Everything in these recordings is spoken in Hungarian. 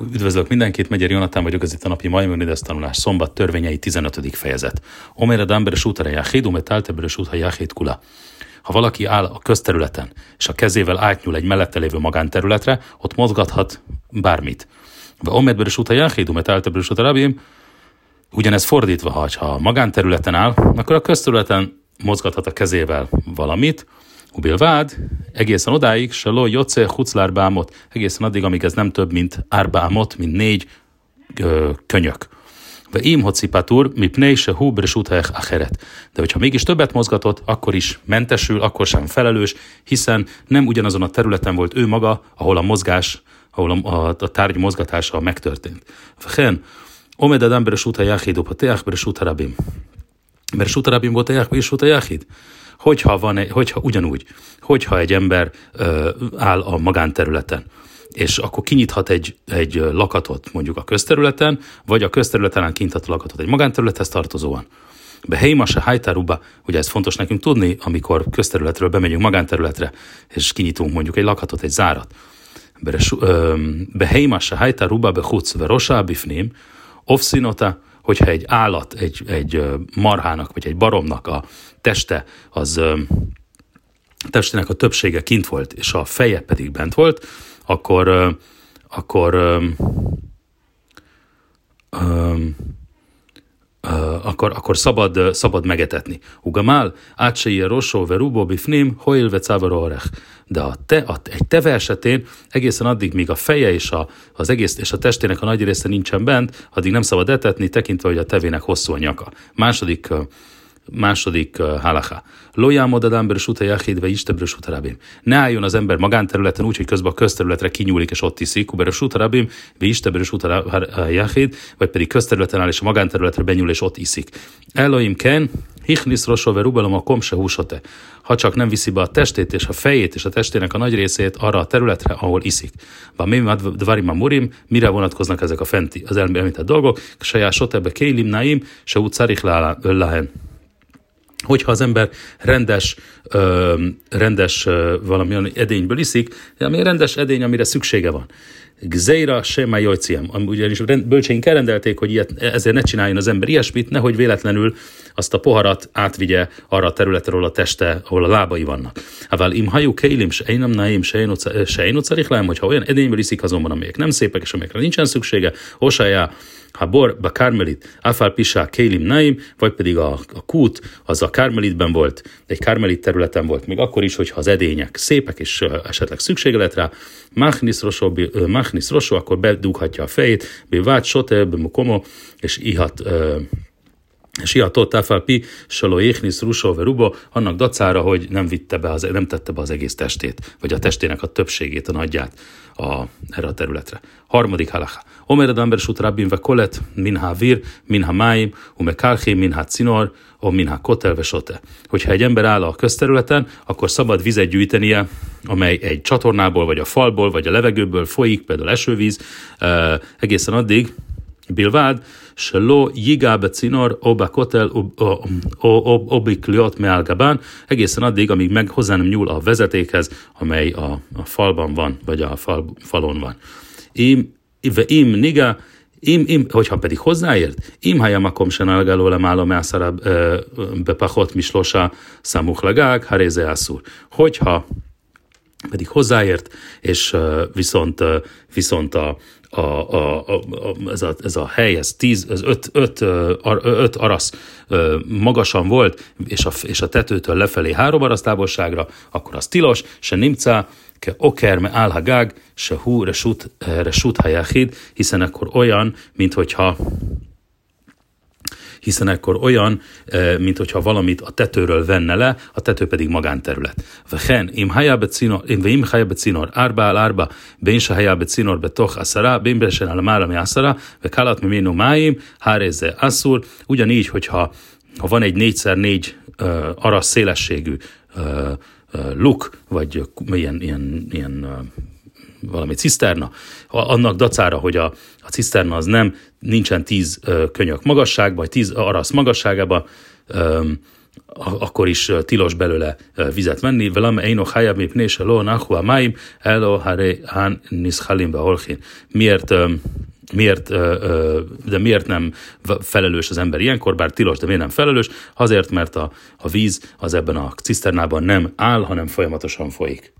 Üdvözlök mindenkit, Megyer Jonatán vagyok, ez itt a napi Maimonides tanulás, szombat törvényei 15. fejezet. Omer Damber Sútere Jachid, Umet Alteber Sútha Jachid Kula. Ha valaki áll a közterületen, és a kezével átnyúl egy mellette lévő magánterületre, ott mozgathat bármit. De Omer Beresútha Jachid, Umet Alteber Sútha Rabim, ugyanez fordítva, ha a magánterületen áll, akkor a közterületen mozgathat a kezével valamit, Ubilvád, egészen odáig, se lo jocce huclárbámot, egészen addig, amíg ez nem több, mint árbámot, mint négy ö, könyök. Ve im hocipatur, mi pnei se hu acheret. De hogyha mégis többet mozgatott, akkor is mentesül, akkor sem felelős, hiszen nem ugyanazon a területen volt ő maga, ahol a mozgás, ahol a, a, a tárgy mozgatása megtörtént. Vchen, omed adam bresutha yachid, upateach bresutha rabim. Bresutha rabim volt a yachid hogyha, van egy, hogyha ugyanúgy, hogyha egy ember ö, áll a magánterületen, és akkor kinyithat egy, egy lakatot mondjuk a közterületen, vagy a közterületen kinyithat a lakatot egy magánterülethez tartozóan. Beheima se hajtáruba, ugye ez fontos nekünk tudni, amikor közterületről bemegyünk magánterületre, és kinyitunk mondjuk egy lakatot, egy zárat. Beheima se hajtáruba behuc verosá bifném, offszínota, hogyha egy állat, egy, egy marhának vagy egy baromnak a teste az testének a többsége kint volt, és a feje pedig bent volt, akkor, akkor akkor, akkor szabad, szabad megetetni. Ugamál, átseje rosó verubo bifnim, hoil orech. De a te, a, egy teve esetén egészen addig, míg a feje és a, az egész és a testének a nagy része nincsen bent, addig nem szabad etetni, tekintve, hogy a tevének hosszú a nyaka. Második Második uh, halacha. Lojámod ad ember suta jachid, vagy iste rabim. Ne álljon az ember magánterületen úgy, hogy közben a közterületre kinyúlik és ott iszik, uber rabim, vagy iste jachid, vagy pedig közterületen áll és a magánterületre benyúl és ott iszik. Elohim ken, hichnis rosove rubelom a komse húsote. Ha csak nem viszi be a testét és a fejét és a testének a nagy részét arra a területre, ahol iszik. Ba mi a murim, mire vonatkoznak ezek a fenti, az elméletett dolgok, saját sotebe kélim naim, se úgy szarich lahen hogyha az ember rendes, ö, rendes ö, valamilyen edényből iszik, ami rendes edény, amire szüksége van. Gzeira sema jojciam. Ugyanis bölcseink elrendelték, hogy ilyet, ezért ne csináljon az ember ilyesmit, nehogy véletlenül azt a poharat átvigye arra a területre, ahol a teste, ahol a lábai vannak. Hával im hajú keilim se einam naim se lám, hogyha olyan edényből iszik azonban, amelyek nem szépek, és amelyekre nincsen szüksége, osájá, ha bor, a kármelit, áfál pisá, kélim naim, vagy pedig a, a kút, az a kármelitben volt, egy kármelit területen volt, még akkor is, hogyha az edények szépek, és esetleg szüksége lett rá, machnis rosó, machnis rosó, akkor bedughatja a fejét, bivát sote, mukomo, és ihat és iatott Afalpi, Saló Échnis, Rusó, Rubo, annak dacára, hogy nem, vitte be az, nem tette be az egész testét, vagy a testének a többségét, a nagyját a, erre a területre. Harmadik halacha. Omer Adamber Sut Rabbin ve Kolet, minha vir, minha máim, ume kalchi, minha cinor, o minha kotel ve sote. Hogyha egy ember áll a közterületen, akkor szabad vizet gyűjtenie, amely egy csatornából, vagy a falból, vagy a levegőből folyik, például esővíz, egészen addig, בלבד שלא ייגע בצינור או בכותל או בקליעות מעל גבán, egészen addig, amíg meg hozzá nem nyúl a vezetékhez, amely a, a falban van, vagy a fal, falon van. Im, im niga, im, im, hogyha pedig hozzáért, im hayamakom sen algaló lemálom mászara bepachot mislosa samuch legák, haréze asszúr. Hogyha pedig hozzáért, és viszont, viszont a, a, a, a, ez, a, ez a hely, ez, tíz, ez öt, öt, öt arasz magasan volt, és a, és a tetőtől lefelé három arasz távolságra, akkor az tilos, se nimca, ke okerme álhagág, se hú resut, resut hiszen akkor olyan, mint hogyha hiszen akkor olyan, eh, mint hogyha valamit a tetőről venne le, a tető pedig magánterület. Vehen, im im cinor, árba al árba, ben se hajábe cinor betoch aszara, ben besen al márami aszara, ve kalat miminu máim, háreze asszur, ugyanígy, hogyha ha van egy 4x4 uh, arasz szélességű uh, uh, luk, vagy ilyen, ilyen, ilyen uh, valami ciszterna, annak dacára, hogy a ciszterna az nem, nincsen tíz könyök magasságban, vagy tíz arasz magasságában, ö, akkor is tilos belőle vizet venni, velem eino hájab mi pnése lo nahu a máim, elo hare hán niszhalim beholchin. Miért miért, de miért nem felelős az ember ilyenkor, bár tilos, de miért nem felelős? Azért, mert a, a víz az ebben a ciszternában nem áll, hanem folyamatosan folyik.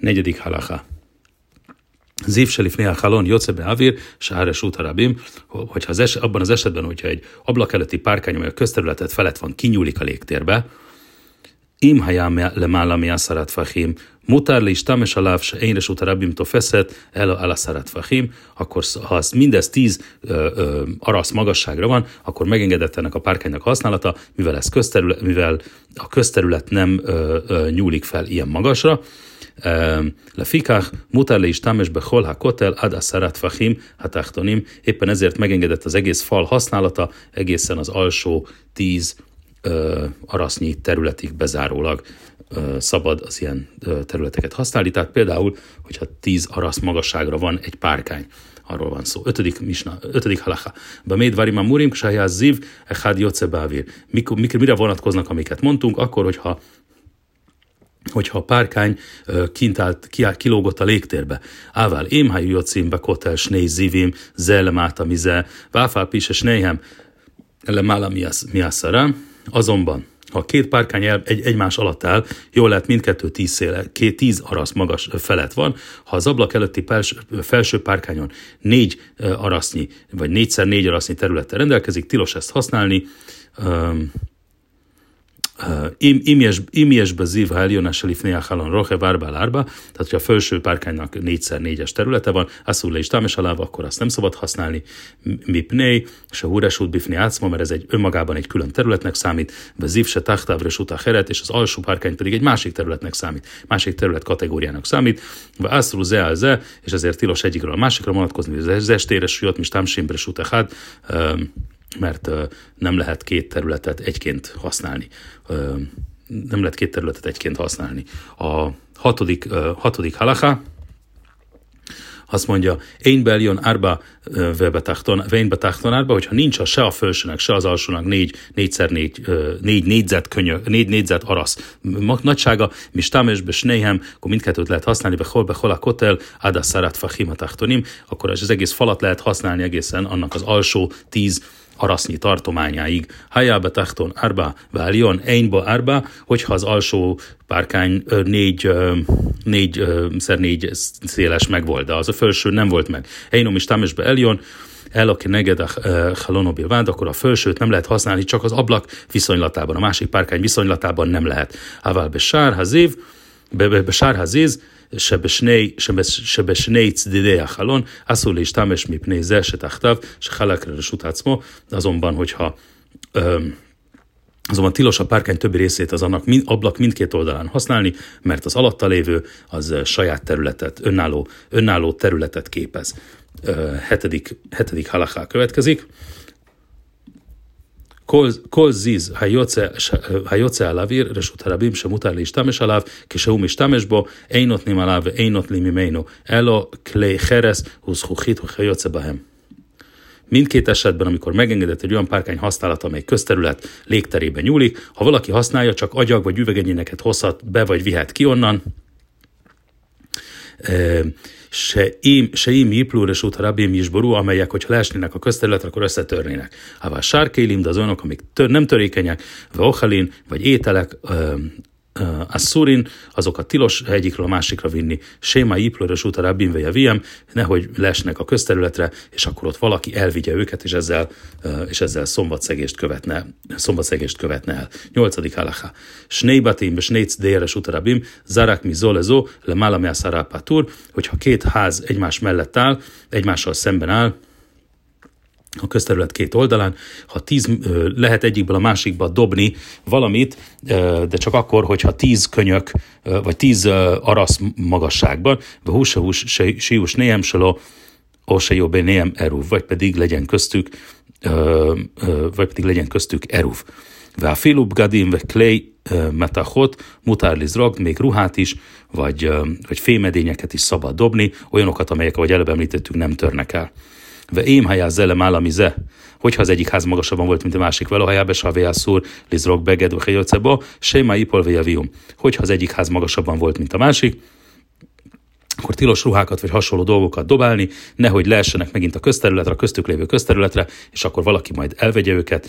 Negyedik halacha. Zív Selifnél Halon Joce Beavir, Sáres út arabim, hogyha az es, abban az esetben, hogyha egy ablak előtti párkány, amely a közterületet felett van, kinyúlik a légtérbe, Im hayám le málami aszarat fahim, mutár li istames aláv, se én út arabimtól feszet, el alaszarat fahim, akkor ha az mindez tíz ö, ö, arasz magasságra van, akkor megengedett ennek a párkánynak használata, mivel, ez közterület, mivel a közterület nem ö, ö, nyúlik fel ilyen magasra, Lefikach mutar le is tamesbe hol ha kotel ad asarat fachim hatachtonim, éppen ezért megengedett az egész fal használata egészen az alsó tíz arasznyi területig bezárólag szabad az ilyen területeket használni. Tehát például, hogyha 10 arasz magasságra van egy párkány, arról van szó. Ötödik, misna, ötödik halacha. Beméd varima murim, ksajá ziv, echad jotze bávir. Mire vonatkoznak, amiket mondtunk, akkor, hogyha hogyha a párkány kint állt, kilógott a légtérbe. Ával émhájú jocimbe kotel snéj zivim, zellemáta mize, váfál pise snéhem, lemála miasszara. Azonban ha a két párkány egy, egymás alatt áll, jól lehet mindkettő tíz széle, két tíz arasz magas felett van. Ha az ablak előtti felső, felső párkányon négy arasznyi, vagy négyszer négy arasznyi területtel rendelkezik, tilos ezt használni. Um, Imiesbe ziv ha eljönás elifné halon rohe várba lárba, tehát hogyha a felső párkánynak 4x4-es területe van, le is támesaláva, akkor azt nem szabad használni. Mipné, se húresút bifni átszma, mert ez egy önmagában egy külön területnek számít, ziv se tachtávre suta heret, és az alsó párkány pedig egy másik területnek számít, másik terület kategóriának számít, ve asszul ze ze, és ezért tilos egyikről a másikra vonatkozni, az estére süjött, mi támsimbre suta mert nem lehet két területet egyként használni. Nem lehet két területet egyként használni. A hatodik, hatodik halacha, azt mondja, én beljön árba vén betachton árba, hogyha nincs a se a felsőnek, se az alsónak négy, négyszer négy, négy négyzet könyö, négy négyzet arasz nagysága, mi stámesbe snéhem, akkor mindkettőt lehet használni, behol behol a kotel, ada szarat fachim akkor az egész falat lehet használni egészen annak az alsó tíz arasznyi tartományáig. Hajába tachton arba váljon, einba arba, hogyha az alsó párkány négy, négy, szer négy széles meg volt, de az a felső nem volt meg. Einom is támesbe eljön, el, aki neged a halonobi vád, akkor a felsőt nem lehet használni, csak az ablak viszonylatában, a másik párkány viszonylatában nem lehet. Hával be sár hazév, be, be, be sár hazéz, שבשני, שבשני צדדי החלון אסור להשתמש מפני זה שתחתיו שחלק לרשות עצמו, azonban, hogyha Azonban tilos a párkány többi részét az annak mind, ablak mindkét oldalán használni, mert az alatta lévő az saját területet, önálló, önálló területet képez. Hetedik, hetedik halachá következik. כל זיז היוצא על האוויר, רשות הרבים שמותר להשתמש עליו, כשהוא משתמש בו, אין נותנים עליו ואין נוטלים ממנו, אלא כלי חרס וזכוכית וכיוצא בהם. Mindkét esetben, amikor megengedett egy olyan párkány használata, amely közterület légterébe nyúlik, ha valaki használja, csak agyag vagy üvegenyéneket hozhat be vagy vihet ki onnan, se Seim, Seim Iplúr és Utarabim Isború, amelyek, hogyha leesnének a közterületre, akkor összetörnének. Hává sárkélim, de az olyanok, amik tör, nem törékenyek, vagy ohalin, vagy ételek, a szurin, azokat tilos egyikről a másikra vinni. Séma iplőrös út a rabbin viem, nehogy lesnek a közterületre, és akkor ott valaki elvigye őket, és ezzel, és ezzel szombatszegést követne, szombatszegést követne el. Nyolcadik halacha. Sneibatim, sneic déres út a rabbim, zarak mi zolezó, le malame hogyha két ház egymás mellett áll, egymással szemben áll, a közterület két oldalán, ha tíz, lehet egyikből a másikba dobni valamit, de csak akkor, hogyha tíz könyök, vagy tíz arasz magasságban, vagy húsa hús, sius néhem solo, se jobb néhem eruv, vagy pedig legyen köztük, vagy pedig legyen köztük eruv. Ve a filub gadim, ve klej metachot, mutárliz ragd, még ruhát is, vagy, vagy fémedényeket is szabad dobni, olyanokat, amelyek, ahogy előbb említettük, nem törnek el. Ve ém hajá zelem államize, hogyha az egyik ház magasabban volt, mint a másik velóhajába, és a szúr, lizrok beged, vagy séma ipol Hogyha az egyik ház magasabban volt, mint a másik, akkor tilos ruhákat vagy hasonló dolgokat dobálni, nehogy leessenek megint a közterületre, a köztük lévő közterületre, és akkor valaki majd elvegye őket,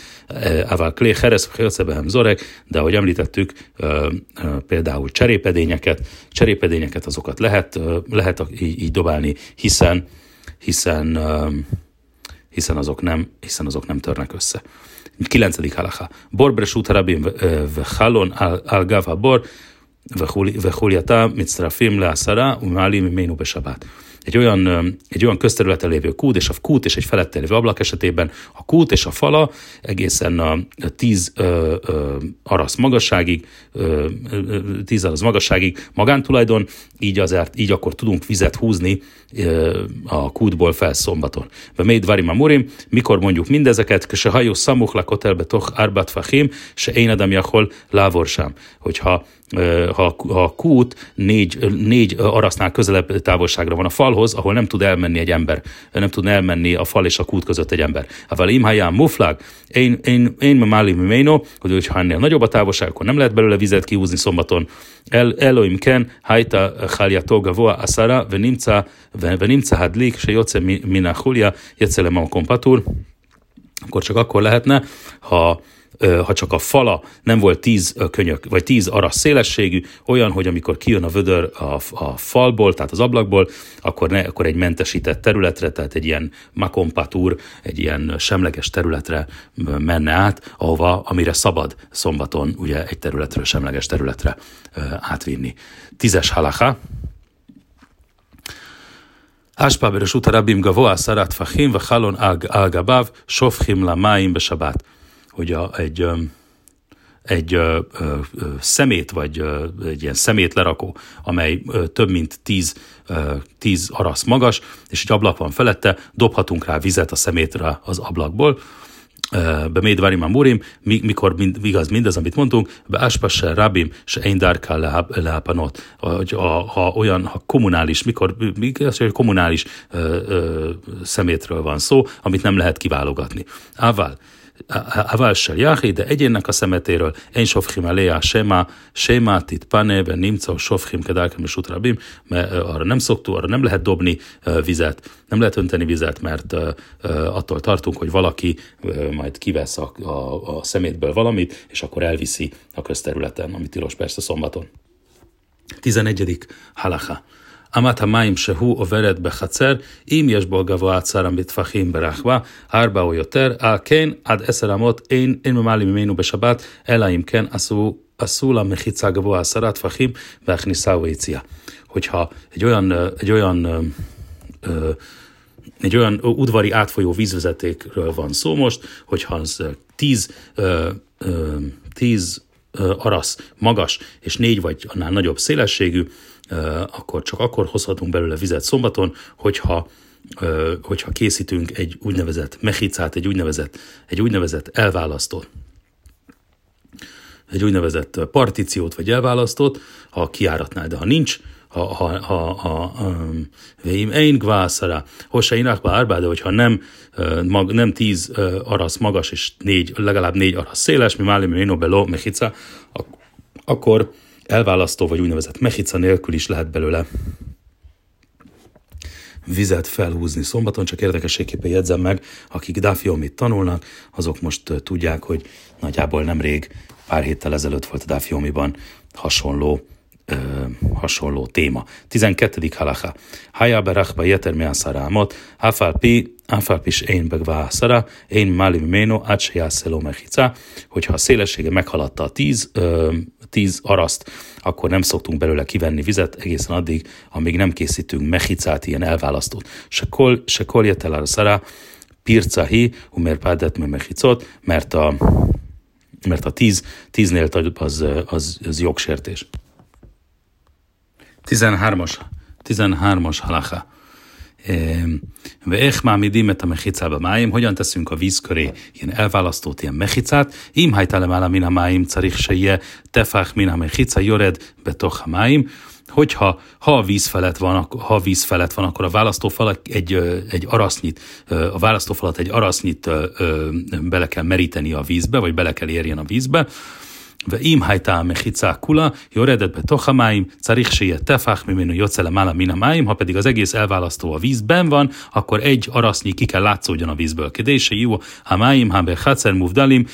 Aval Klé, Heres, Helcebehem, Zorek, de ahogy említettük, például cserépedényeket, cserépedényeket azokat lehet, lehet így dobálni, hiszen, hiszen, hiszen, azok nem, hiszen azok nem törnek össze. Kilencedik halacha. Borbres utarabim vechalon al gava bor, וחולייתה מצטרפים לעשרה ומעלים ממנו בשבת. egy olyan, egy olyan közterületen lévő kút, és a kút és egy felette lévő ablak esetében a kút és a fala egészen a 10 arasz magasságig, 10 arasz magasságig magántulajdon, így azért, így akkor tudunk vizet húzni a kútból fel szombaton. Ve még varima murim, mikor mondjuk mindezeket, se hajó szamuch kotelbe toch árbat fachim, se én adam jahol lávorsám. Hogyha ha a kút négy, négy arasznál közelebb távolságra van a falhoz, ahol nem tud elmenni egy ember, nem tud elmenni a fal és a kút között egy ember. Aval imháján muflag, én, én, én máli méno, hogy ha ennél nagyobb a távolság, akkor nem lehet belőle vizet kihúzni szombaton. El, Elohim ken, hajta chalja toga voa asara, venimca, venimca hadlik, se jotze mina hulia, jetszele a kompatur, akkor csak akkor lehetne, ha ha csak a fala nem volt tíz könyök, vagy tíz arasz szélességű, olyan, hogy amikor kijön a vödör a, a falból, tehát az ablakból, akkor, ne, akkor egy mentesített területre, tehát egy ilyen makompatúr, egy ilyen semleges területre menne át, ahova, amire szabad szombaton ugye egy területről semleges területre átvinni. Tízes halacha, אשפה ברשות הרבים גבוה עשרה טפחים וחלון על גביו שופכים למים בשבת hogy a, egy, egy ö, ö, szemét, vagy ö, egy ilyen szemét lerakó, amely ö, több mint 10, ö, 10 arasz magas, és egy ablak van felette, dobhatunk rá vizet a szemétre az ablakból, be médvárim a murim, mikor mind, igaz mindez, amit mondtunk, be aspasse rabim, se ein darkal lehapanot, hogy ha, ha olyan, ha kommunális, mikor, igaz, hogy kommunális ö, ö, szemétről van szó, amit nem lehet kiválogatni. Ával, Aval Jahi, de egyénnek a szemetéről, én sofchim a sema, sema tit pane, nimca, sofchim kedálkem és utrabim, mert arra nem szoktuk, arra nem lehet dobni vizet, nem lehet önteni vizet, mert attól tartunk, hogy valaki majd kivesz a, a, a szemétből valamit, és akkor elviszi a közterületen, ami tilos persze szombaton. 11. halacha. אמת המים שהוא עוברת בחצר, אם יש בו גבוה צר המטפחים ברחבה, ארבע או יותר, על כן עד עשר אמות אין, אין ממעלים ממנו בשבת, אלא אם כן עשו, עשו לה מחיצה גבוה עשרה טפחים והכניסה ויציאה. Hogyha egy olyan, egy olyan ö, egy olyan udvari átfolyó vízvezetékről van szó most, hogyha az tíz, ö, ö, tíz arasz magas és négy vagy annál nagyobb szélességű, akkor csak akkor hozhatunk belőle vizet szombaton, hogyha hogyha készítünk egy úgynevezett mechicát, egy úgynevezett, egy úgynevezett elválasztót, egy úgynevezett partíciót vagy elválasztót, ha kiáratnál, de ha nincs, ha, ha, ha, ha veim ein gvászara, hosainak bárba, de hogyha nem, mag, nem tíz arasz magas és négy, legalább négy arasz széles, mi málim, mi beló, mechica, akkor elválasztó vagy úgynevezett mechica nélkül is lehet belőle vizet felhúzni szombaton, csak érdekességképpen jegyzem meg, akik Dafiomit tanulnak, azok most tudják, hogy nagyjából nemrég, pár héttel ezelőtt volt a Dafiomiban hasonló ö, hasonló téma. 12. halacha. Haja berachba jeter mi szarámot, afal pi, afal pis én begvá szara, én málim méno, át se mechica, hogyha a szélessége meghaladta a 10 ö, tíz araszt, akkor nem szoktunk belőle kivenni vizet egészen addig, amíg nem készítünk mechicát, ilyen elválasztót. Se kol, se kol jetel szara, pircahi, umer pádet mechicot, mert a, mert a tíz, tíznél az, az, az jogsértés. 13-as, 13-as halacha. Mámidim et a mechicába máim, hogyan teszünk a víz köré ilyen elválasztót, ilyen mechicát, a máim, carich se je tefach min a mechica, jored betoch a máim, hogyha ha a víz felett van, ha a víz felett van, akkor a választófalat egy, egy arasznyit, a választófalat egy arasznyit bele kell meríteni a vízbe, vagy bele kell érjen a vízbe, ואם הייתה המחיצה כולה יורדת בתוך המים, צריך שיהיה טפח ממנו יוצא למעלה מן המים, ha pedig az egész elválasztó a vízben van, akkor egy arasznyi ki kell látszódjon a vízből. כדי שיהיו המים בחצר מובדלים,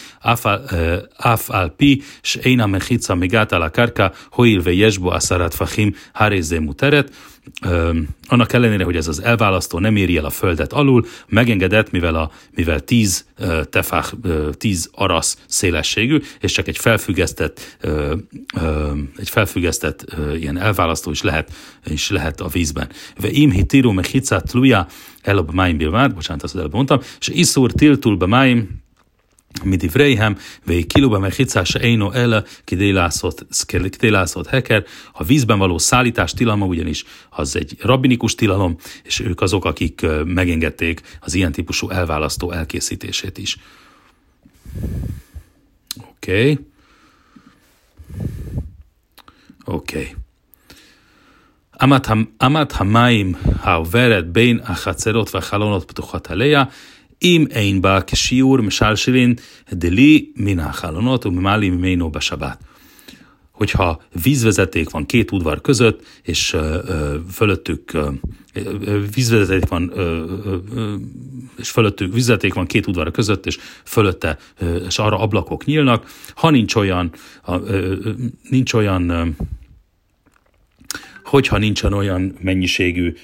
אף על פי שאין המחיצה מגעת על הקרקע, הואיל ויש בו עשרה טפחים, הרי זה מותרת. annak ellenére, hogy ez az elválasztó nem éri el a földet alul, megengedett, mivel, a, mivel 10 tefák, 10 arasz szélességű, és csak egy felfüggesztett, egy felfüggesztett ilyen elválasztó is lehet, is lehet a vízben. Ve im hitiru me hicát luja el a máim bocsánat, azt előbb mondtam, és iszur tiltul be máim, Midivreihem, vég kilóba, mert hicása éno ele, kidélászott heker, a vízben való szállítás tilalma ugyanis az egy rabbinikus tilalom, és ők azok, akik megengedték az ilyen típusú elválasztó elkészítését is. Oké. Okay. Oké. Okay. Amat hamaim haoveret bein achacerot vachalonot ptuchat aleja, אם אין בה כשיעור משלשלין דלי מן החלונות וממלא ממנו בשבת. Hogyha vízvezeték van két udvar között, és ö, ö, fölöttük ö, vízvezeték van, ö, ö, és fölöttük vízvezeték van két udvar között, és fölötte, ö, és arra ablakok nyílnak. Ha nincs olyan, ö, ö, nincs olyan ö, hogyha nincsen olyan mennyiségű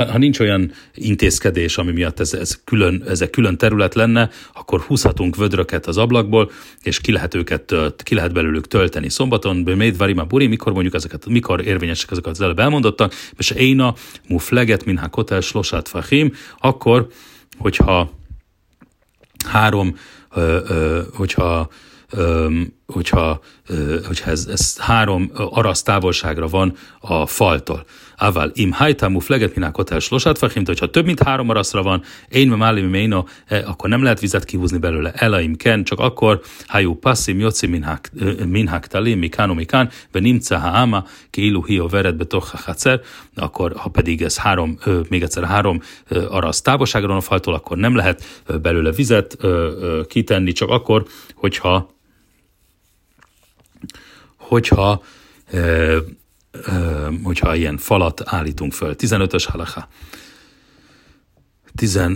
ha, ha nincs olyan intézkedés, ami miatt ez, ez külön, ez egy külön terület lenne, akkor húzhatunk vödröket az ablakból, és ki lehet őket tölt, ki lehet belőlük tölteni. Szombaton, Böméd, Varima, Buri, mikor mondjuk ezeket, mikor érvényesek ezek az előbb elmondottak, és Éna, Mufleget, Minha Kotel, Slosát Fahim, akkor, hogyha három, ö, ö, hogyha hogyha, hogyha ez, ez három arasz távolságra van a faltól. Aval im hajtamu fleget minák hotel slosát fachim, hogyha több mint három araszra van, én me málim méno, e, akkor nem lehet vizet kihúzni belőle. Elaim ken, csak akkor hajú passzim joci minhák talim, mikánó mikán, ve nimce haama, ki ilu hió vered betoch hacer, akkor ha pedig ez három, még egyszer három arasz távolságra van a faltól, akkor nem lehet belőle vizet kitenni, csak akkor, hogyha hogyha ö, ö, hogyha ilyen falat állítunk föl. 15-ös halaká. 10, ö,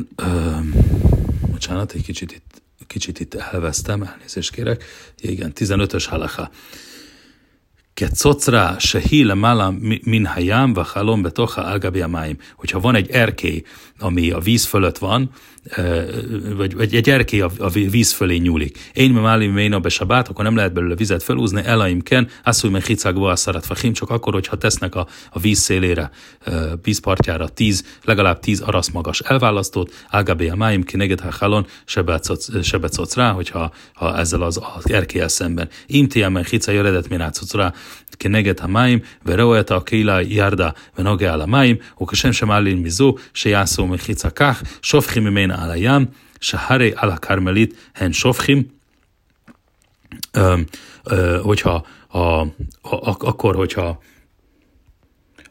bocsánat, egy kicsit itt, kicsit itt elvesztem, elnézést kérek. Igen, 15-ös halaká. Kecocra se híle mála minhajám, vachalom betocha algabi Hogyha van egy erkély, ami a víz fölött van, vagy, vagy egy erkély a, a víz fölé nyúlik. Én mi málim ména be sabát, akkor nem lehet belőle vizet felúzni, elaim ken, asszúj meg hicágva a szarat fachim, csak akkor, hogyha tesznek a, a víz szélére, vízpartjára tíz, legalább tíz arasz magas elválasztót, ágabé a máim ki neged halon, sebecot rá, hogyha ha ezzel az, az erkélyel szemben. Imtiá meg hica jöredet minácot rá, ki neged a máim, vereoeta a kéla járda, venage a máim, oka sem sem állin mizó, se jászó מחיצה כך, שופכים ממנה על הים, שהרי על הכרמלית הן שופכים. hogyha a, a, akkor, hogyha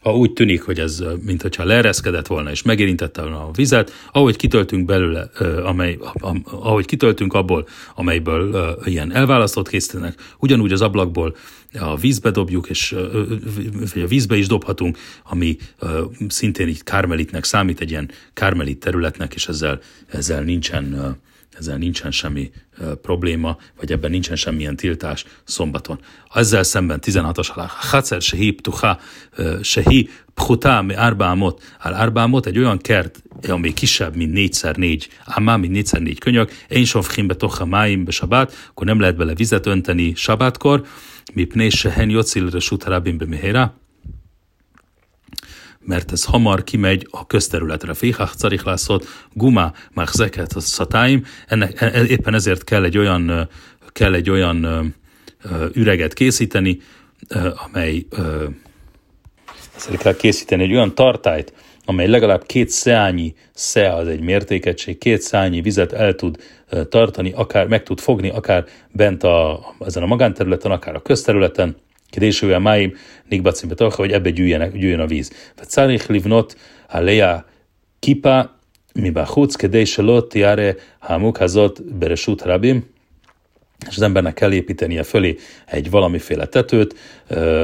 ha úgy tűnik, hogy ez, mint hogyha leereszkedett volna és megérintette volna a vizet, ahogy kitöltünk belőle, amely, ahogy kitöltünk abból, amelyből ilyen elválasztott készítenek, ugyanúgy az ablakból a vízbe dobjuk, és vagy a vízbe is dobhatunk, ami szintén így kármelitnek számít, egy ilyen kármelit területnek, és ezzel, ezzel nincsen ezzel nincsen semmi probléma, vagy ebben nincsen semmilyen tiltás szombaton. Ezzel szemben 16-as halál, Hacer sehi ptuha, uh, sehi pchutá árbámot, áll árbámot, egy olyan kert, ami kisebb, mint 4x4, ámá, mint 4x4 könyök, én sovchim betocha máim be sabát, akkor nem lehet bele vizet önteni sabátkor, mi pné sehen jocil resut rabim be mehera, mert ez hamar kimegy a közterületre. Féhach carich lászot, guma, machzeket, szatáim, ennek, e, e, éppen ezért kell egy olyan, kell egy olyan üreget készíteni, amely ezért kell készíteni egy olyan tartályt, amely legalább két szeányi sze az egy mértékegység, két szányi vizet el tud tartani, akár meg tud fogni, akár bent a, ezen a magánterületen, akár a közterületen, Ebbe gyűjjenek, gyűjjön a víz. Vecárich livnot a leja kipa, mi bachutz, kedése lot, jare hamuk hazot beresút rabim, és az embernek kell építenie fölé egy valamiféle tetőt,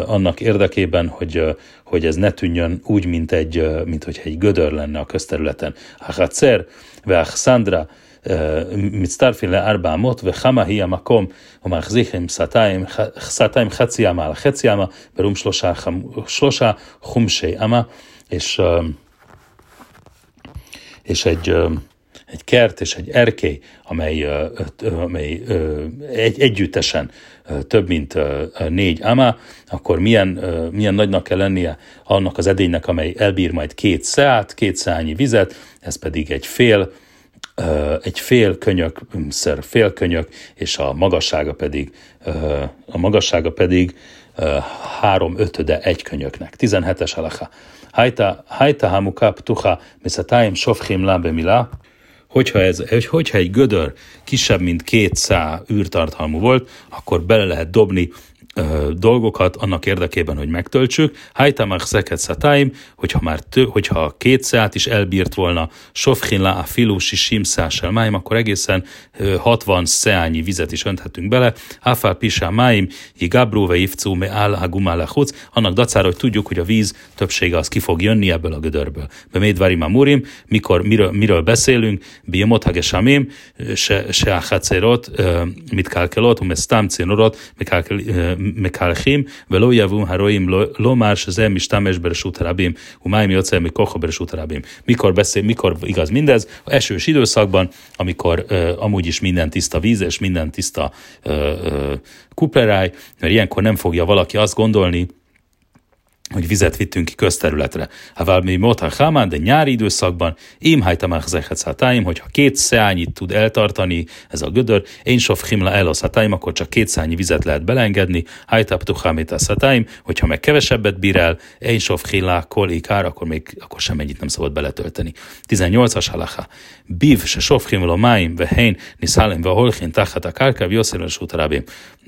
annak érdekében, hogy, hogy ez ne tűnjön úgy, mint, egy, mint hogy egy gödör lenne a közterületen. Hachacer, Sandra, מצטרפים לארבע אמות, וכמה היא המקום ומחזיקים סטיים, סטיים חצי אמה על חצי אמה, ברום שלושה, שלושה חומשי אמה, és, és egy, egy kert és egy erkély, amely, amely egy, együttesen több mint négy ama, akkor milyen, milyen nagynak kell lennie annak az edénynek, amely elbír majd két szeát, két szányi vizet, ez pedig egy fél, egy fél könyök, szer fél könyök, és a magassága pedig, a magassága pedig három ötöde egy könyöknek. 17-es alaha. Hajta hamuka ptuha miszatáim sofchim lá bemila, hogyha, ez, hogyha egy gödör kisebb, mint két szá űrtartalmú volt, akkor bele lehet dobni dolgokat annak érdekében, hogy megtöltsük. Hajtamach szeket szatáim, hogyha már tő, hogyha két szát is elbírt volna sofchinla a filusi simszásel máim, akkor egészen 60 szeányi vizet is önthetünk bele. Áfál pisá máim, jigabróve ifcú me áll a gumálechuc, annak dacára, hogy tudjuk, hogy a víz többsége az ki fog jönni ebből a gödörből. Be médvárim a murim, mikor, miről, miről beszélünk, biemot hagesamim, se, se a mit kálkelot, um ezt támcénorot, מקלחים ולא יבואו הרועים לומר שזה משתמש ברשות הרבים, ומים יוצא מכוחו ברשות הרבים. Mikor beszél, mikor igaz mindez? A esős időszakban, amikor uh, amúgy is minden tiszta víz és minden tiszta uh, uh, kupleráj, mert ilyenkor nem fogja valaki azt gondolni, hogy vizet vittünk ki közterületre. Ha mi Mota Hamán, de nyári időszakban, hajtamach zechet hatáim, hogyha két szeányit tud eltartani ez a gödör, én sof himla elosz hatáim, akkor csak két szányi vizet lehet belengedni, hajtap tuchamit hatáim, hogyha meg kevesebbet bír el, én sof himla kol ikár, akkor még akkor sem ennyit nem szabad beletölteni. 18-as halacha. Biv se sof himla máim, ve hein, niszálim, ve holchin, tachat a kárkáv,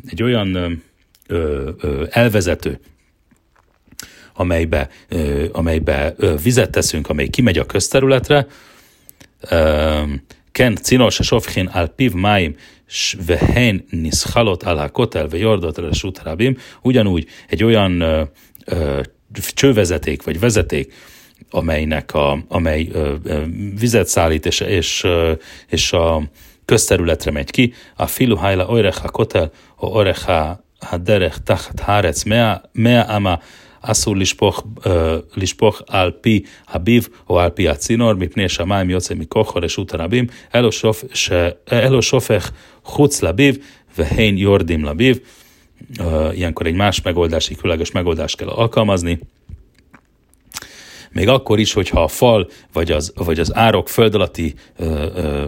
Egy olyan ö, ö, elvezető, amelybe, amelybe vizet teszünk, amely kimegy a közterületre, Ken cinos a sofchin al piv máim, vehen niszhalot al kotel, ve jordot el ugyanúgy egy olyan csővezeték vagy vezeték, amelynek a, amely ö, ö, vizet szállít és, és, ö, és a közterületre megy ki, a filu hajla orecha kotel, o orecha haderech tachat hárec mea, mea ama אסור לשפוך, לשפוך על פי הביב או על פי הצינור, מפני שהמים יוצא מכוחו רשות הרבים, אלו, שופ, ש, אלו שופך חוץ לביב, והן יורדים לביב. Ilyenkor egy más megoldás, egy különleges megoldást kell alkalmazni. még akkor is, hogyha a fal vagy az, vagy az árok föld alatti ö, ö,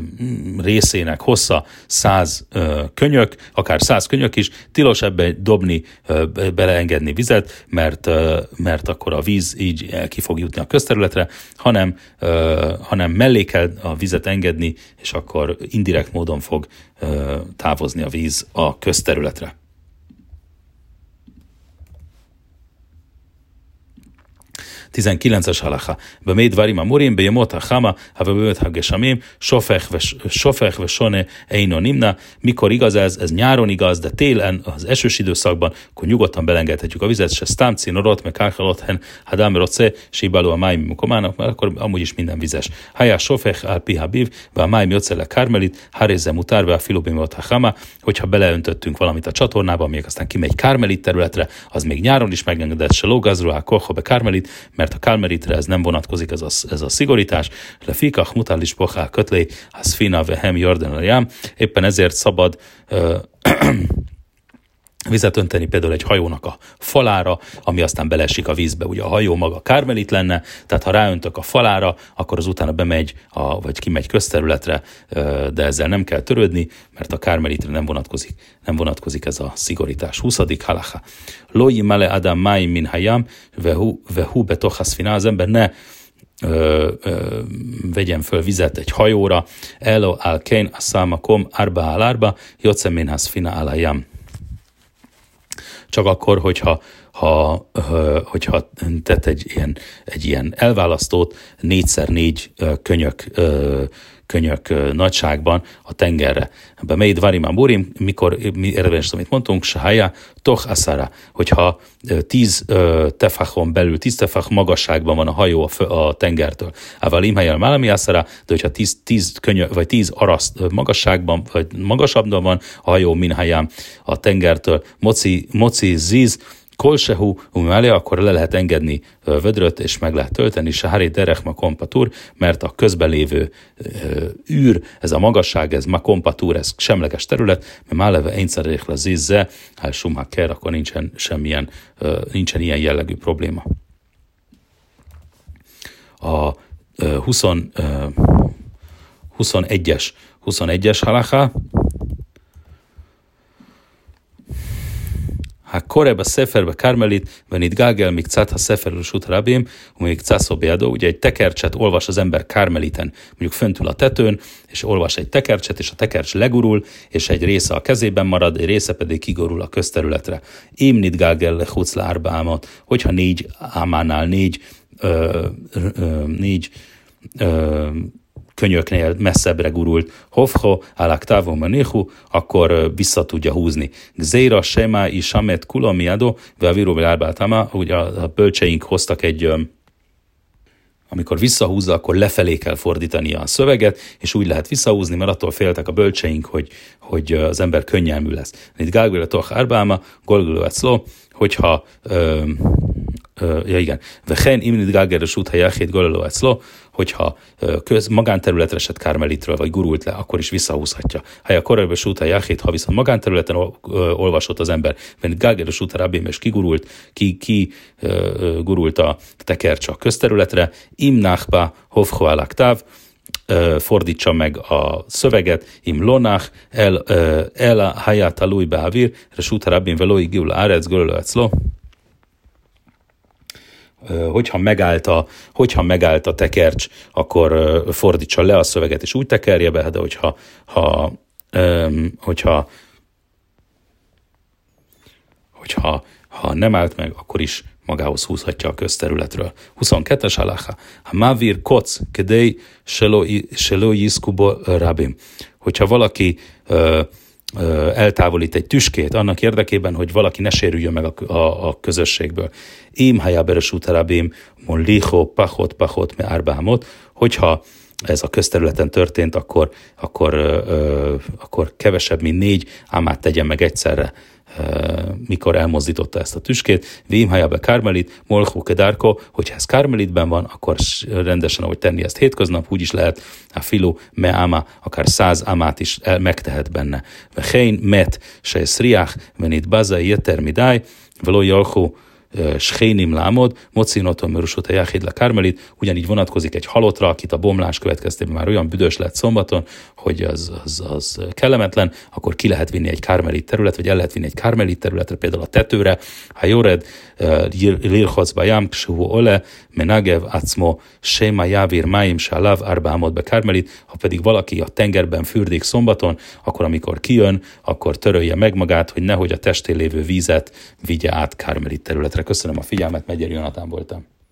részének hossza száz ö, könyök, akár száz könyök is, tilos ebbe dobni, ö, beleengedni vizet, mert, ö, mert akkor a víz így ki fog jutni a közterületre, hanem, ö, hanem mellé kell a vizet engedni, és akkor indirekt módon fog ö, távozni a víz a közterületre. 19-es halacha. Bemé dvarim amurim, bejemot hachama, havebövet hagesamim, sofech ve sone eino nimna. Mikor igaz ez? Ez nyáron igaz, de télen, az esős időszakban, akkor nyugodtan belengedhetjük a vizet, se sztám cinorot, meg kákalothen, hadám roce, síbáló a májmi mukomának, mert akkor amúgy is minden vizes. Hájá sofech al pihabiv, ve a májmi ocele kármelit, hárézze mutárve a filobemot a chama, hogyha beleöntöttünk valamit a csatornába, még aztán kimegy kármelit területre, az még nyáron is megengedett, se lógazruá, kolhobe kármelit, mert a kálmeritre ez nem vonatkozik, ez a, ez a szigorítás. Le fikach mutális pochá kötlé, az fina vehem jordan Éppen ezért szabad vizet önteni például egy hajónak a falára, ami aztán belesik a vízbe. Ugye a hajó maga kármelit lenne, tehát ha ráöntök a falára, akkor az utána bemegy, a, vagy kimegy közterületre, de ezzel nem kell törődni, mert a kármelitre nem vonatkozik, nem vonatkozik ez a szigorítás. 20. halacha. Loi male adam mai min hayam, vehu, vehu betoch az ember ne ö, ö, vegyen föl vizet egy hajóra, elo al kein asamakom arba al arba, jocem min hasfina al hayam csak akkor, hogyha ha, hogyha tett egy ilyen, egy ilyen elválasztót négyszer négy könyök könyök nagyságban a tengerre. Ebben mely dvarim burim, mikor mi érvényes, amit mondtunk, sahája, toch asara, hogyha tíz tefachon belül, tíz tefach magasságban van a hajó a, a tengertől. Ával imhelyel málami asara, de hogyha tíz, tíz könyök, vagy tíz araszt magasságban, vagy magasabbban van a hajó minhajám a tengertől, moci, moci ziz, kolsehu, mellé, akkor le lehet engedni vödröt, és meg lehet tölteni, se Hari Derech Kompatúr, mert a közben lévő űr, ez a magasság, ez ma Kompatúr, ez semleges terület, mert már leve einszerék le zizze, hát Schumacher, akkor nincsen semmilyen, nincsen ilyen jellegű probléma. A 20, 21-es 21-es halaká, Ha Hakore a Szeferbe Karmelit, Venit Gágel, még Cát, ha Szeferül Sut Rabim, még Cászó Beadó, ugye egy tekercset olvas az ember Karmeliten, mondjuk föntül a tetőn, és olvas egy tekercset, és a tekercs legurul, és egy része a kezében marad, egy része pedig kigorul a közterületre. Émnit Gágel Lechuc Lárba hogyha négy ámánál négy, ö, ö, négy ö, könyöknél messzebbre gurult hofho, alaktávon manihu, akkor vissza tudja húzni. Gzéra, sema, isamet, kulamiado, veviru, lábátama, ugye a bölcseink hoztak egy amikor visszahúzza, akkor lefelé kell fordítani a szöveget, és úgy lehet visszahúzni, mert attól féltek a bölcseink, hogy, hogy az ember könnyelmű lesz. Itt gágvile toch árbáma, golguló hogyha ö, ja igen, Vechen imnit gágeres út helyáhét gololó eclo, hogyha köz, magánterületre esett kármelitről, vagy gurult le, akkor is visszahúzhatja. Ha a korábbi út helyáhét, ha viszont magánterületen olvasott az ember, mert gágeres út rabim, és kigurult, ki, ki gurult a tekercs a közterületre, imnáhba hovho táv, fordítsa meg a szöveget, im lonach, el, el a hayat alui behavir, resút rabin veloi giul árec, gololó hogyha megállt, a, hogyha megállt a tekercs, akkor fordítsa le a szöveget, és úgy tekerje be, de hogyha, ha, hogyha, hogyha ha nem állt meg, akkor is magához húzhatja a közterületről. 22-es alaha. Ha mávir koc, kedei selo yiszkubo rabim. Hogyha valaki eltávolít egy tüskét annak érdekében, hogy valaki ne sérüljön meg a, a, a közösségből. Ím hajáberes utarabim, mon liho, pachot, pachot, me árbámot, hogyha ez a közterületen történt, akkor, akkor, akkor kevesebb, mint négy ámát tegyen meg egyszerre mikor elmozdította ezt a tüskét, Vimhajábe Kármelit, Molchó Kedárko, hogyha ez Kármelitben van, akkor rendesen, ahogy tenni ezt hétköznap, úgy is lehet a filó meáma, akár száz amát is el, megtehet benne. Vechein met se szriach, venit baza yeter midai, veló jalchó Schénim lámod, mocinoton mörusot a jáhid le kármelit, ugyanígy vonatkozik egy halottra, akit a bomlás következtében már olyan büdös lett szombaton, hogy az, az, az kellemetlen, akkor ki lehet vinni egy kármelit terület, vagy el lehet vinni egy kármelit területre, például a tetőre, ha jóred, lirhozba jám, ksuhu ole, menagev, acmo, séma jávir máim, sálav, árbámod be kármelit, ha pedig valaki a tengerben fürdik szombaton, akkor amikor kijön, akkor törölje meg magát, hogy nehogy a testén lévő vízet vigye át kármelit területre. Köszönöm a figyelmet, Megyeri Jonatán voltam.